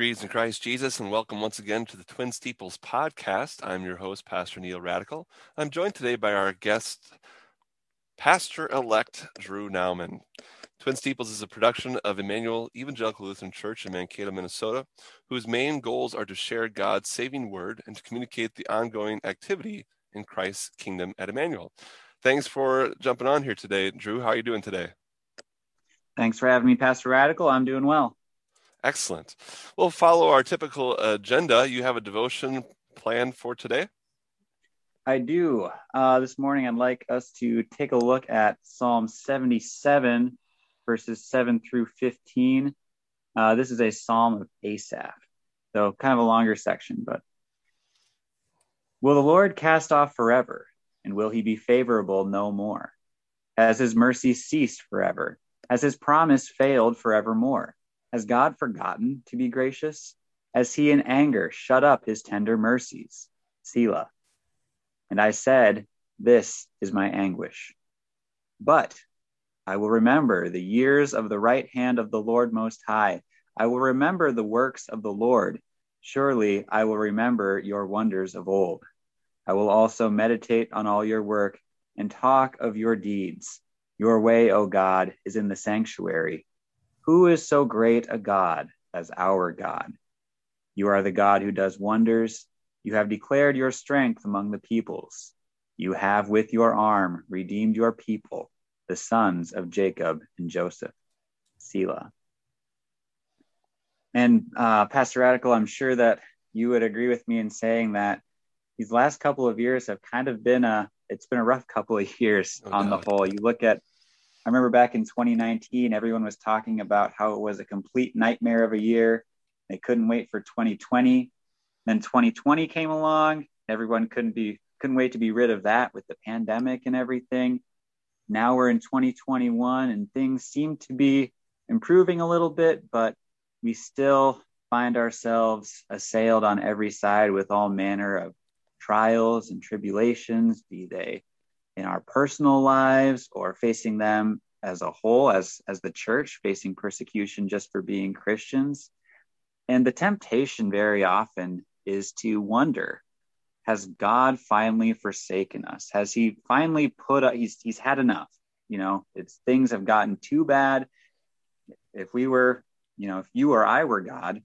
greetings in Christ Jesus, and welcome once again to the Twin Steeples podcast. I'm your host, Pastor Neil Radical. I'm joined today by our guest, Pastor elect Drew Nauman. Twin Steeples is a production of Emmanuel Evangelical Lutheran Church in Mankato, Minnesota, whose main goals are to share God's saving word and to communicate the ongoing activity in Christ's kingdom at Emmanuel. Thanks for jumping on here today, Drew. How are you doing today? Thanks for having me, Pastor Radical. I'm doing well. Excellent. We'll follow our typical agenda. You have a devotion planned for today? I do. Uh, this morning, I'd like us to take a look at Psalm 77, verses 7 through 15. Uh, this is a psalm of Asaph, so kind of a longer section, but. Will the Lord cast off forever, and will he be favorable no more? Has his mercy ceased forever? Has his promise failed forevermore? Has God forgotten to be gracious? Has he in anger shut up his tender mercies? Selah. And I said, This is my anguish. But I will remember the years of the right hand of the Lord Most High. I will remember the works of the Lord. Surely I will remember your wonders of old. I will also meditate on all your work and talk of your deeds. Your way, O God, is in the sanctuary. Who is so great a God as our God? You are the God who does wonders. You have declared your strength among the peoples. You have with your arm redeemed your people, the sons of Jacob and Joseph. Selah. And uh, Pastor Radical, I'm sure that you would agree with me in saying that these last couple of years have kind of been a it's been a rough couple of years no on doubt. the whole. You look at I remember back in 2019, everyone was talking about how it was a complete nightmare of a year. They couldn't wait for 2020. Then 2020 came along. Everyone couldn't be couldn't wait to be rid of that with the pandemic and everything. Now we're in 2021 and things seem to be improving a little bit, but we still find ourselves assailed on every side with all manner of trials and tribulations, be they in our personal lives or facing them as a whole as as the church facing persecution just for being christians. And the temptation very often is to wonder has god finally forsaken us? Has he finally put a, he's he's had enough you know? It's things have gotten too bad. If we were you know if you or i were god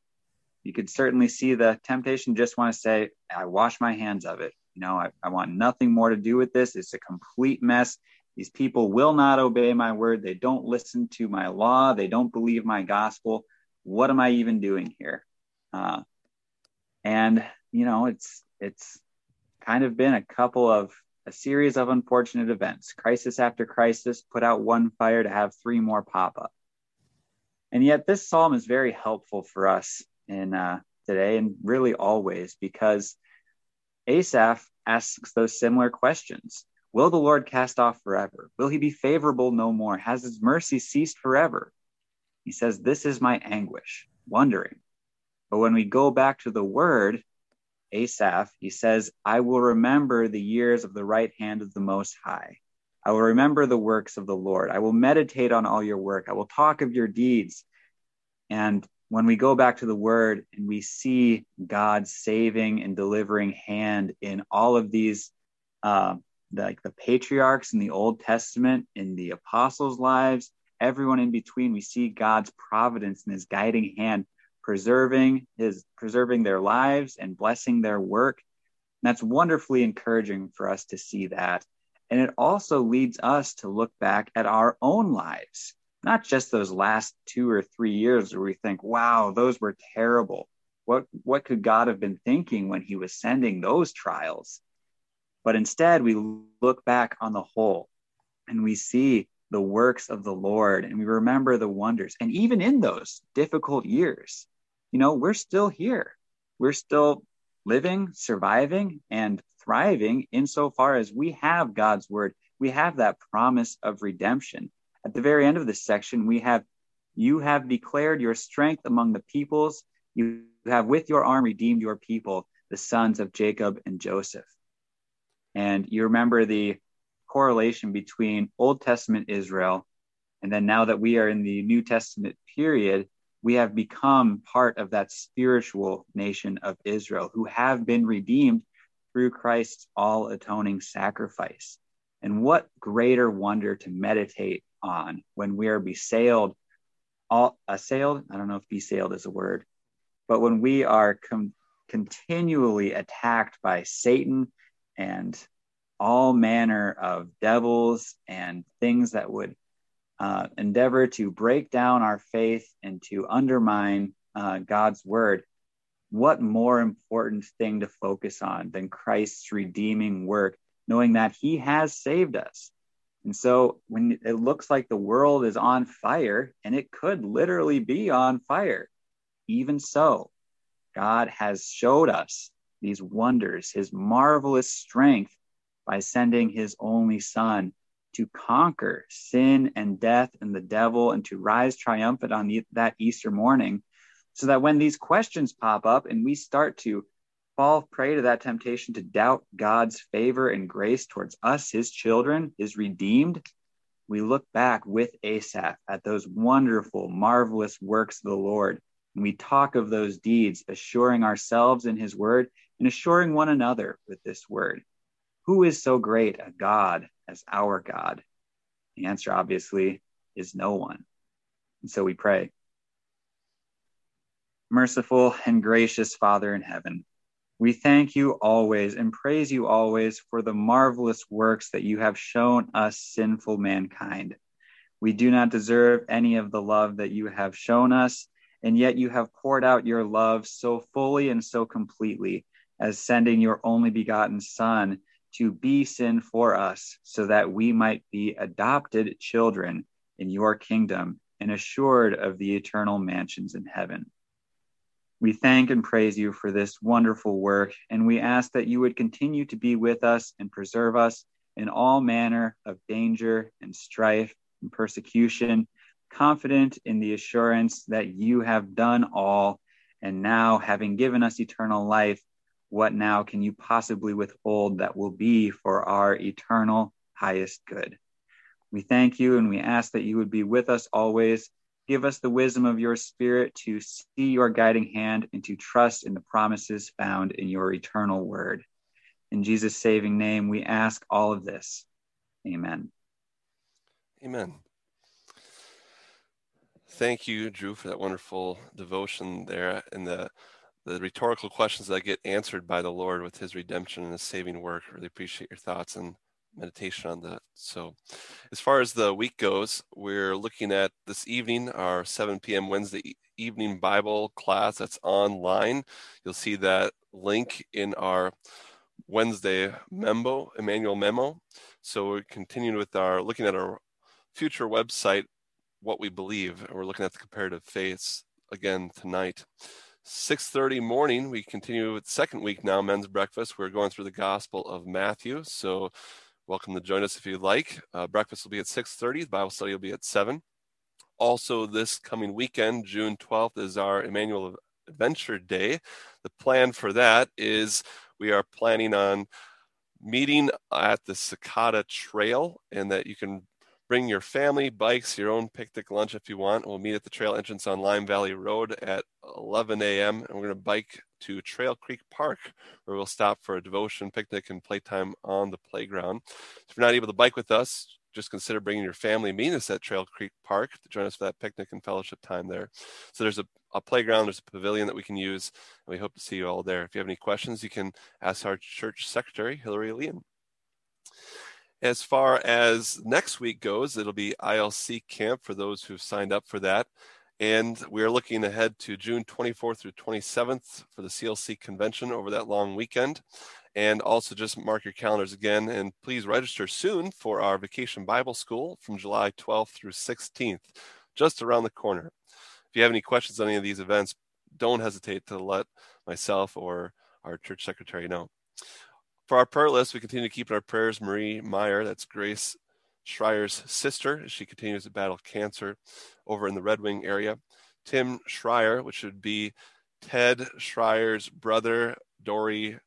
you could certainly see the temptation. Just want to say i wash my hands of it you know, I, I want nothing more to do with this. It's a complete mess. These people will not obey my word. They don't listen to my law. They don't believe my gospel. What am I even doing here? Uh, and you know, it's it's kind of been a couple of a series of unfortunate events. Crisis after crisis, put out one fire to have three more pop up. And yet, this psalm is very helpful for us in uh, today and really always because Asaph asks those similar questions. Will the Lord cast off forever? Will he be favorable no more? Has his mercy ceased forever? He says, This is my anguish, wondering. But when we go back to the word, Asaph, he says, I will remember the years of the right hand of the Most High. I will remember the works of the Lord. I will meditate on all your work. I will talk of your deeds. And when we go back to the word and we see God's saving and delivering hand in all of these, uh, like the patriarchs in the Old Testament, in the apostles' lives, everyone in between, we see God's providence and His guiding hand preserving His preserving their lives and blessing their work. And that's wonderfully encouraging for us to see that. And it also leads us to look back at our own lives not just those last two or three years where we think, wow, those were terrible. What, what could God have been thinking when he was sending those trials? But instead, we look back on the whole and we see the works of the Lord and we remember the wonders. And even in those difficult years, you know, we're still here. We're still living, surviving, and thriving insofar as we have God's word. We have that promise of redemption. At the very end of this section, we have, You have declared your strength among the peoples. You have with your arm redeemed your people, the sons of Jacob and Joseph. And you remember the correlation between Old Testament Israel and then now that we are in the New Testament period, we have become part of that spiritual nation of Israel who have been redeemed through Christ's all atoning sacrifice. And what greater wonder to meditate on when we are besailed, all, assailed, I don't know if besailed is a word, but when we are com- continually attacked by Satan and all manner of devils and things that would uh, endeavor to break down our faith and to undermine uh, God's word, what more important thing to focus on than Christ's redeeming work, knowing that he has saved us? And so when it looks like the world is on fire, and it could literally be on fire, even so, God has showed us these wonders, his marvelous strength by sending his only son to conquer sin and death and the devil and to rise triumphant on the, that Easter morning. So that when these questions pop up and we start to fall prey to that temptation to doubt God's favor and grace towards us, his children, his redeemed, we look back with Asaph at those wonderful, marvelous works of the Lord. And we talk of those deeds, assuring ourselves in his word and assuring one another with this word. Who is so great a God as our God? The answer, obviously, is no one. And so we pray. Merciful and gracious Father in heaven, we thank you always and praise you always for the marvelous works that you have shown us sinful mankind. We do not deserve any of the love that you have shown us, and yet you have poured out your love so fully and so completely as sending your only begotten Son to be sin for us so that we might be adopted children in your kingdom and assured of the eternal mansions in heaven. We thank and praise you for this wonderful work, and we ask that you would continue to be with us and preserve us in all manner of danger and strife and persecution, confident in the assurance that you have done all, and now, having given us eternal life, what now can you possibly withhold that will be for our eternal highest good? We thank you and we ask that you would be with us always. Give us the wisdom of your spirit to see your guiding hand and to trust in the promises found in your eternal word. In Jesus' saving name, we ask all of this. Amen. Amen. Thank you, Drew, for that wonderful devotion there and the the rhetorical questions that get answered by the Lord with his redemption and his saving work. Really appreciate your thoughts and meditation on that. So, as far as the week goes, we're looking at this evening our 7 p.m. Wednesday evening Bible class that's online. You'll see that link in our Wednesday memo, Emmanuel memo. So, we're continuing with our looking at our future website, what we believe. and We're looking at the comparative faiths again tonight. 6.30 morning we continue with second week now men's breakfast we're going through the gospel of matthew so welcome to join us if you'd like uh, breakfast will be at 6.30 the bible study will be at 7 also this coming weekend june 12th is our emmanuel adventure day the plan for that is we are planning on meeting at the Sakatah trail and that you can Bring your family, bikes, your own picnic lunch if you want. We'll meet at the trail entrance on Lime Valley Road at 11 a.m. and we're going to bike to Trail Creek Park, where we'll stop for a devotion, picnic, and playtime on the playground. If you're not able to bike with us, just consider bringing your family. Meet us at Trail Creek Park to join us for that picnic and fellowship time there. So there's a, a playground, there's a pavilion that we can use, and we hope to see you all there. If you have any questions, you can ask our church secretary, Hillary Leon. As far as next week goes, it'll be ILC camp for those who've signed up for that. And we're looking ahead to June 24th through 27th for the CLC convention over that long weekend. And also just mark your calendars again and please register soon for our vacation Bible school from July 12th through 16th, just around the corner. If you have any questions on any of these events, don't hesitate to let myself or our church secretary know. For our prayer list, we continue to keep in our prayers Marie Meyer, that's Grace Schreier's sister, as she continues to battle cancer over in the Red Wing area. Tim Schreier, which would be Ted Schreier's brother, Dory,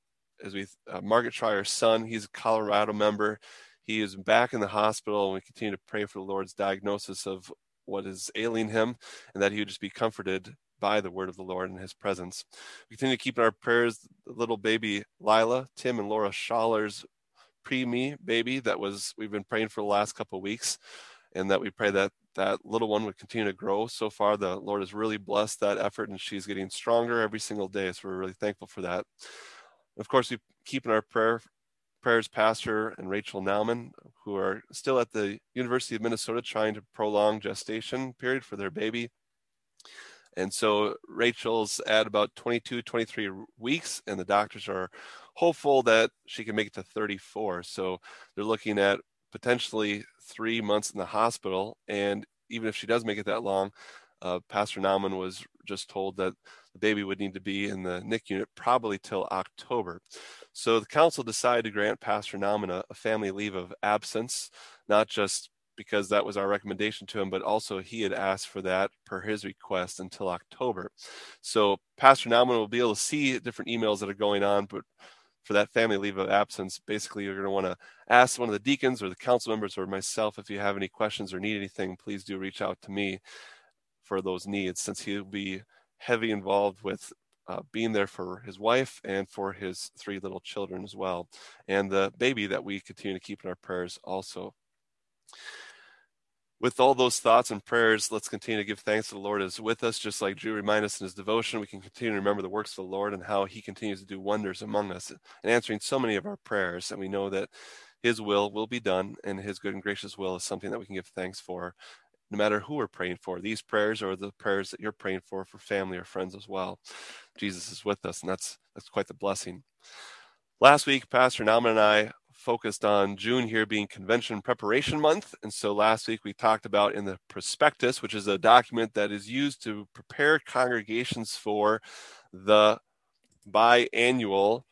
as we uh, Margaret Schreier's son. He's a Colorado member. He is back in the hospital, and we continue to pray for the Lord's diagnosis of what is ailing him and that he would just be comforted by the word of the Lord and his presence. We continue to keep in our prayers little baby Lila, Tim and Laura Schaller's pre-me baby that was we've been praying for the last couple weeks and that we pray that that little one would continue to grow. So far, the Lord has really blessed that effort, and she's getting stronger every single day. So we're really thankful for that. Of course, we keep in our prayer prayers Pastor and Rachel Nauman, who are still at the University of Minnesota trying to prolong gestation period for their baby. And so Rachel's at about 22, 23 weeks, and the doctors are hopeful that she can make it to 34. So they're looking at potentially three months in the hospital. And even if she does make it that long, uh, Pastor Nauman was just told that the baby would need to be in the NIC unit probably till October. So the council decided to grant Pastor Nauman a, a family leave of absence, not just because that was our recommendation to him, but also he had asked for that per his request until October. So Pastor Nauman will be able to see different emails that are going on, but for that family leave of absence, basically you're going to want to ask one of the deacons or the council members or myself if you have any questions or need anything, please do reach out to me for those needs since he'll be heavy involved with uh, being there for his wife and for his three little children as well, and the baby that we continue to keep in our prayers also with all those thoughts and prayers, let's continue to give thanks to the Lord is with us, just like Drew reminded us in his devotion. We can continue to remember the works of the Lord and how he continues to do wonders among us and answering so many of our prayers. And we know that his will will be done and his good and gracious will is something that we can give thanks for no matter who we're praying for. These prayers are the prayers that you're praying for for family or friends as well. Jesus is with us, and that's that's quite the blessing. Last week, Pastor Nauman and I focused on June here being convention preparation month. And so last week we talked about in the prospectus, which is a document that is used to prepare congregations for the biannual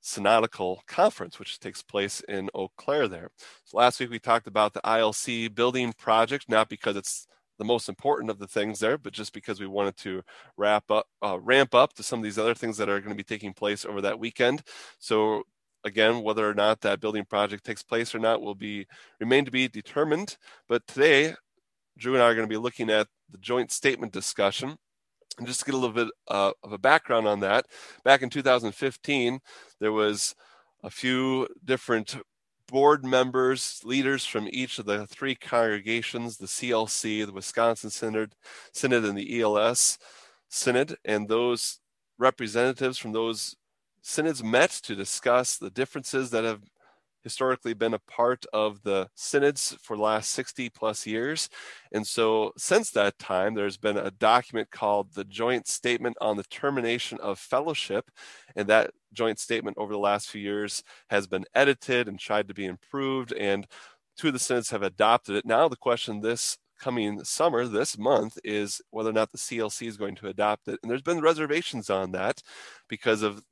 synodical conference, which takes place in Eau Claire there. So last week we talked about the ILC building project, not because it's the most important of the things there, but just because we wanted to wrap up, uh, ramp up to some of these other things that are going to be taking place over that weekend. So again, whether or not that building project takes place or not will be remain to be determined. But today, Drew and I are going to be looking at the joint statement discussion. And just to get a little bit uh, of a background on that, back in 2015, there was a few different board members, leaders from each of the three congregations, the CLC, the Wisconsin Synod, Synod and the ELS Synod, and those representatives from those synods met to discuss the differences that have historically been a part of the synods for the last 60 plus years. And so, since that time, there's been a document called the Joint Statement on the Termination of Fellowship. And that joint statement over the last few years has been edited and tried to be improved. And two of the synods have adopted it. Now, the question this coming summer, this month, is whether or not the CLC is going to adopt it. And there's been reservations on that because of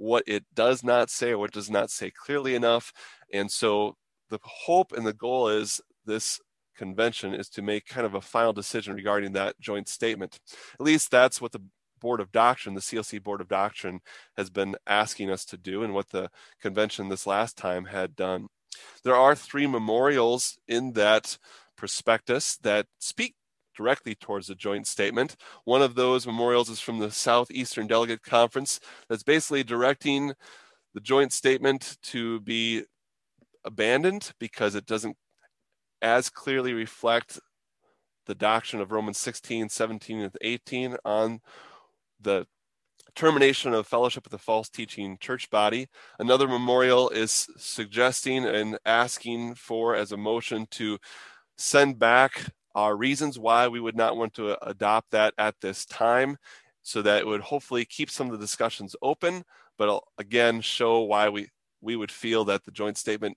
what it does not say or what does not say clearly enough. And so the hope and the goal is this convention is to make kind of a final decision regarding that joint statement. At least that's what the Board of Doctrine, the CLC Board of Doctrine, has been asking us to do, and what the convention this last time had done. There are three memorials in that prospectus that speak directly towards the joint statement. One of those memorials is from the Southeastern Delegate Conference that's basically directing the joint statement to be abandoned because it doesn't as clearly reflect the doctrine of Romans 16, 17, and 18 on the termination of fellowship with the false teaching church body. Another memorial is suggesting and asking for as a motion to send back our reasons why we would not want to uh, adopt that at this time so that it would hopefully keep some of the discussions open, but again, show why we, we would feel that the joint statement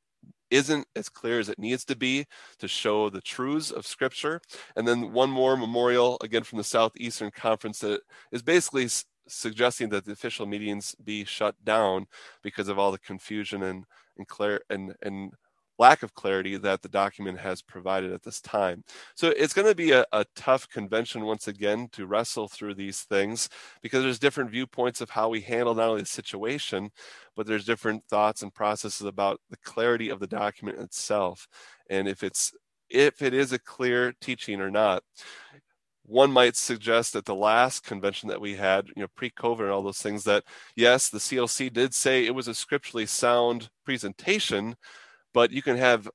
isn't as clear as it needs to be to show the truths of Scripture. And then one more memorial, again from the Southeastern Conference, that is basically suggesting that the official meetings be shut down because of all the confusion and and clear and and lack of clarity that the document has provided at this time. So it's going to be a, a, tough convention once again to wrestle through these things because there's different viewpoints of how we handle not only the situation, but there's different thoughts and processes about the clarity of the document itself. And if it's if it is a clear teaching or not. One might suggest that the last convention that we had, you know, pre-COVID and all those things, that yes, the CLC did say it was a scripturally sound presentation, but you can have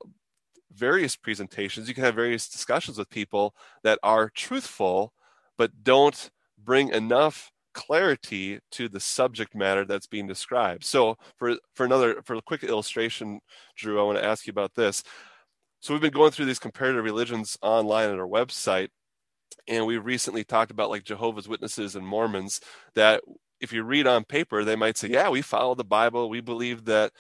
various presentations, you can have various discussions with people that are truthful, but don't bring enough clarity to the subject matter that's being described. So for for another for a quick illustration, Drew, I want to ask you about this. So we've been going through these comparative religions online at our website, and we recently talked about like Jehovah's Witnesses and Mormons that if you read on paper, they might say, "Yeah, we follow the Bible. We believe that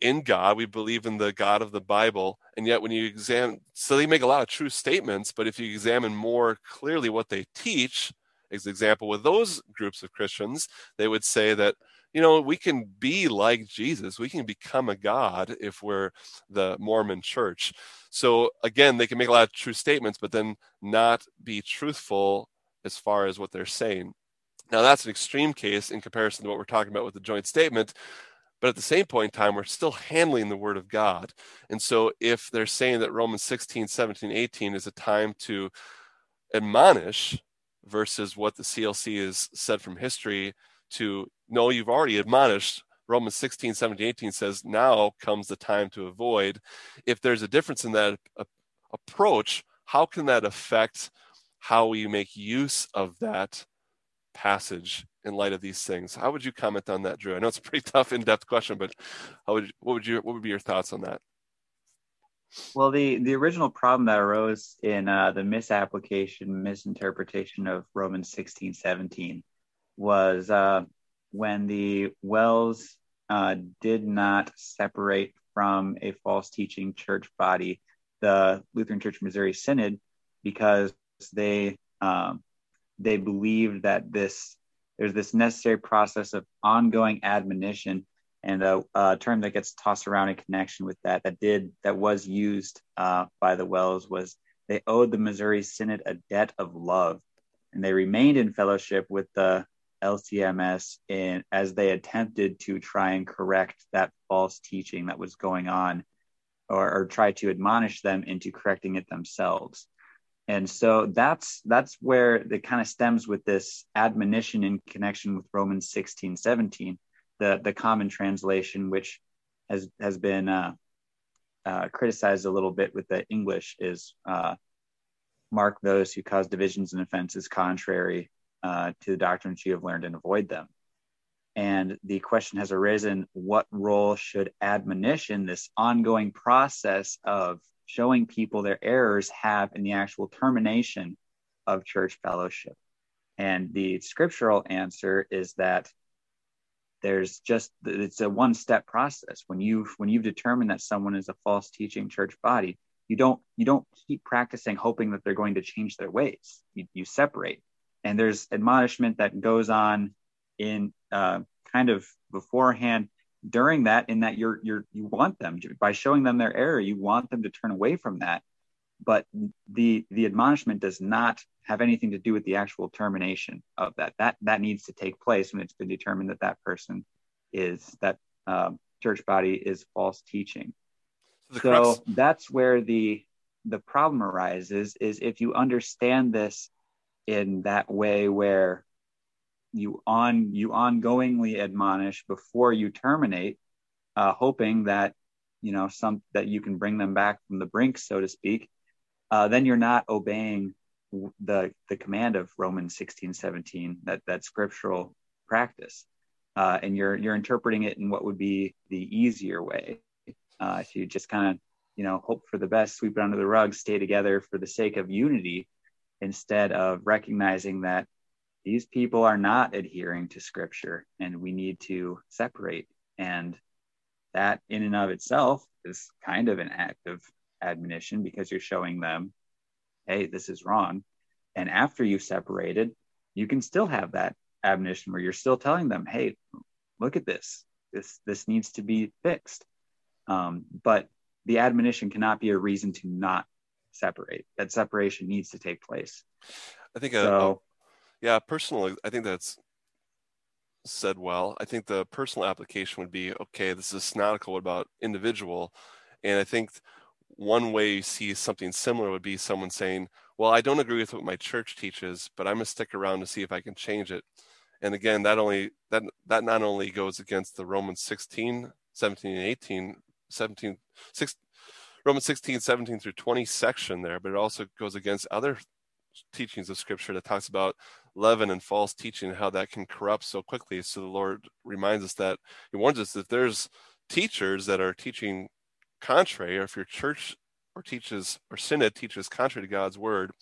in God. We believe in the God of the Bible." And yet, when you examine, so they make a lot of true statements, but if you examine more clearly what they teach, as example with those groups of Christians, they would say that you know we can be like Jesus, we can become a God if we're the Mormon Church. So again, they can make a lot of true statements, but then not be truthful as far as what they're saying. Now that's an extreme case in comparison to what we're talking about with the joint statement. But at the same point in time, we're still handling the word of God. And so if they're saying that Romans 16, 17, 18 is a time to admonish versus what the CLC has said from history to no, you've already admonished. Romans 16, 17, 18 says, now comes the time to avoid. If there's a difference in that approach, how can that affect how we make use of that passage in light of these things? How would you comment on that, Drew? I know it's a pretty tough, in-depth question, but how would what would you what would be your thoughts on that? Well, the the original problem that arose in uh, the misapplication, misinterpretation of Romans 16, 17 was uh, when the WELS uh, did not separate from a false teaching church body, the Lutheran Church Missouri Synod, because they um, they believed that this there's this necessary process of ongoing admonition and a, a, term that gets tossed around in connection with that that did that was used uh, by the WELS was they owed the Missouri Synod a debt of love, and they remained in fellowship with the LCMS in as they attempted to try and correct that false teaching that was going on, or, or try to admonish them into correcting it themselves. And so that's that's where it kind of stems with this admonition in connection with Romans 16, 17 the the common translation, which has has been uh, uh, criticized a little bit with the English, is uh, mark those who cause divisions and offenses contrary uh, to the doctrines you have learned and avoid them. And the question has arisen: What role should admonition, this ongoing process of showing people their errors, have in the actual termination of church fellowship? And the scriptural answer is that there's just it's a one step process. When you when you've determined that someone is a false teaching church body you don't you don't keep practicing hoping that they're going to change their ways. You, you separate. And there's admonishment that goes on in uh, kind of beforehand during that in that you're you're you want them to, by showing them their error you want them to turn away from that but the the admonishment does not have anything to do with the actual termination of that. That that needs to take place when it's been determined that that person is that um, church body is false teaching. So crux- that's where the the problem arises is if you understand this in that way where you on you ongoingly admonish before you terminate uh, hoping that you know some that you can bring them back from the brink so to speak uh, then you're not obeying the the command of Romans 16, 17, that that scriptural practice. Uh, and you're you're interpreting it in what would be the easier way. Uh, if you just kind of you know hope for the best, sweep it under the rug, stay together for the sake of unity, instead of recognizing that these people are not adhering to Scripture, and we need to separate. And that, in and of itself, is kind of an act of admonition because you're showing them, hey, this is wrong. And after you've separated, you can still have that admonition where you're still telling them, hey, look at this. This this needs to be fixed. Um, but the admonition cannot be a reason to not separate. That separation needs to take place. I think, so, yeah, personally, I think that's said well. I think the personal application would be okay. This is synodical about individual, and I think one way you see something similar would be someone saying, Well, I don't agree with what my church teaches, but I'm going to stick around to see if I can change it. And again, that only that that not only goes against the Romans 16, 17, and 18, 17, 6, Romans 16, 17 through 20 section there, but it also goes against other teachings of scripture that talks about leaven and false teaching how that can corrupt so quickly. So the Lord reminds us that He warns us that there's teachers that are teaching contrary, or if your church or teaches or synod teaches contrary to God's word,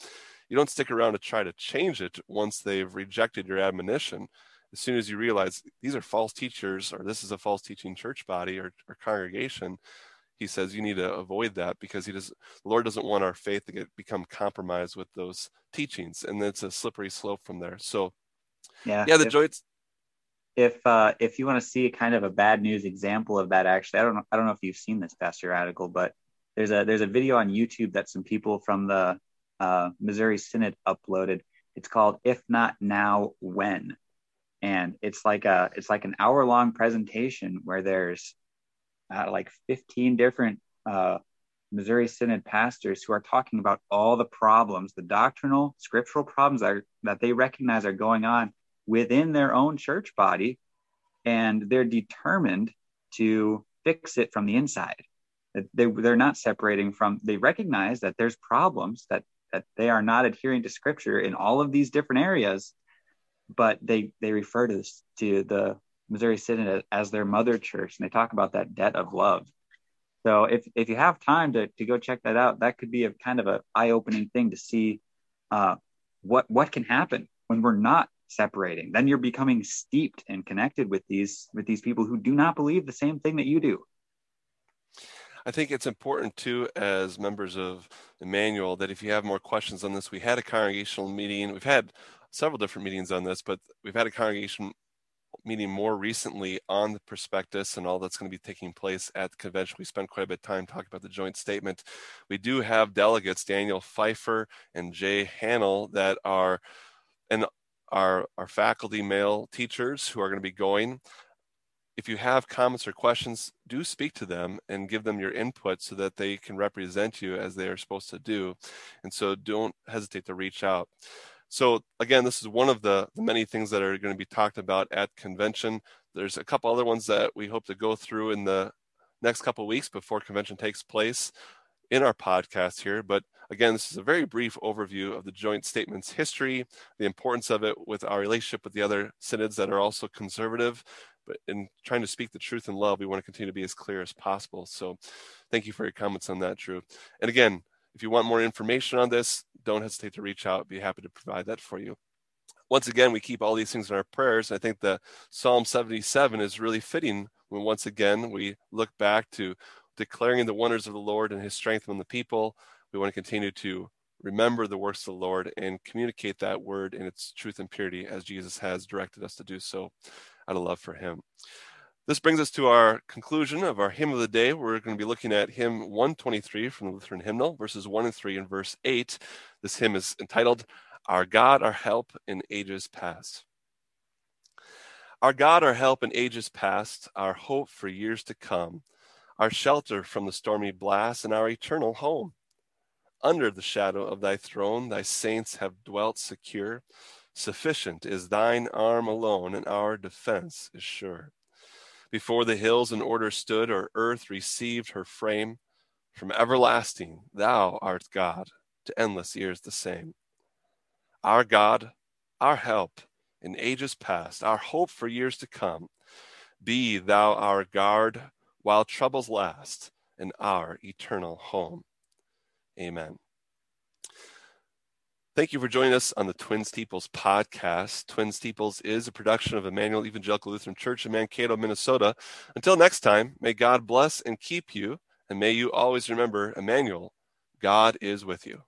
you don't stick around to try to change it once they've rejected your admonition. As soon as you realize these are false teachers, or this is a false teaching church body or, or congregation, he says you need to avoid that because he does the lord doesn't want our faith to get become compromised with those teachings and it's a slippery slope from there. So yeah yeah the if, joints if uh if you want to see kind of a bad news example of that actually i don't know i don't know if you've seen this pastor Radical but there's a there's a video on youtube that some people from the uh, missouri synod uploaded. It's called if not now when. And it's like a it's like an hour long presentation where there's uh, like 15 different uh, Missouri Synod pastors who are talking about all the problems, the doctrinal, scriptural problems that, are, that they recognize are going on within their own church body, and they're determined to fix it from the inside. They, they're not separating from, they recognize that there's problems, that, that they are not adhering to scripture in all of these different areas, but they, they refer to, this, to the Missouri Synod as their mother church, and they talk about that debt of love. So if if you have time to to go check that out, that could be a kind of a eye opening thing to see uh, what what can happen when we're not separating. Then you're becoming steeped and connected with these with these people who do not believe the same thing that you do. I think it's important too, as members of Emmanuel, that if you have more questions on this, we had a congregational meeting. We've had several different meetings on this, but we've had a congregation meeting more recently on the prospectus and all that's going to be taking place at the convention. We spent quite a bit of time talking about the joint statement. We do have delegates, Daniel Pfeiffer and Jay Hannell, that are and our, our faculty male teachers who are going to be going. If you have comments or questions, do speak to them and give them your input so that they can represent you as they are supposed to do. And so don't hesitate to reach out. So again, this is one of the, many things that are going to be talked about at convention. There's a couple other ones that we hope to go through in the next couple weeks before convention takes place in our podcast here. But again, this is a very brief overview of the joint statement's history, the importance of it with our relationship with the other synods that are also conservative. But in trying to speak the truth in love, we want to continue to be as clear as possible. So thank you for your comments on that, Drew. And again, if you want more information on this, don't hesitate to reach out. Be happy to provide that for you. Once again, we keep all these things in our prayers. I think the Psalm 77 is really fitting when once again we look back to declaring the wonders of the Lord and his strength among the people. We want to continue to remember the works of the Lord and communicate that word in its truth and purity as Jesus has directed us to do so out of love for him. This brings us to our conclusion of our hymn of the day. We're going to be looking at hymn 123 from the Lutheran hymnal, verses 1 and 3 and verse 8. This hymn is entitled, Our God, Our Help in Ages Past. Our God, our help in ages past, our hope for years to come, our shelter from the stormy blast, and our eternal home. Under the shadow of thy throne, thy saints have dwelt secure. Sufficient is thine arm alone, and our defense is sure. Before the hills in order stood, or earth received her frame. From everlasting, thou art God, to endless years the same. Our God, our help in ages past, our hope for years to come. Be thou our guard while troubles last, and our eternal home. Amen. Thank you for joining us on the Twin Steeples podcast. Twin Steeples is a production of Emmanuel Evangelical Lutheran Church in Mankato, Minnesota. Until next time, may God bless and keep you, and may you always remember, Emmanuel, God is with you.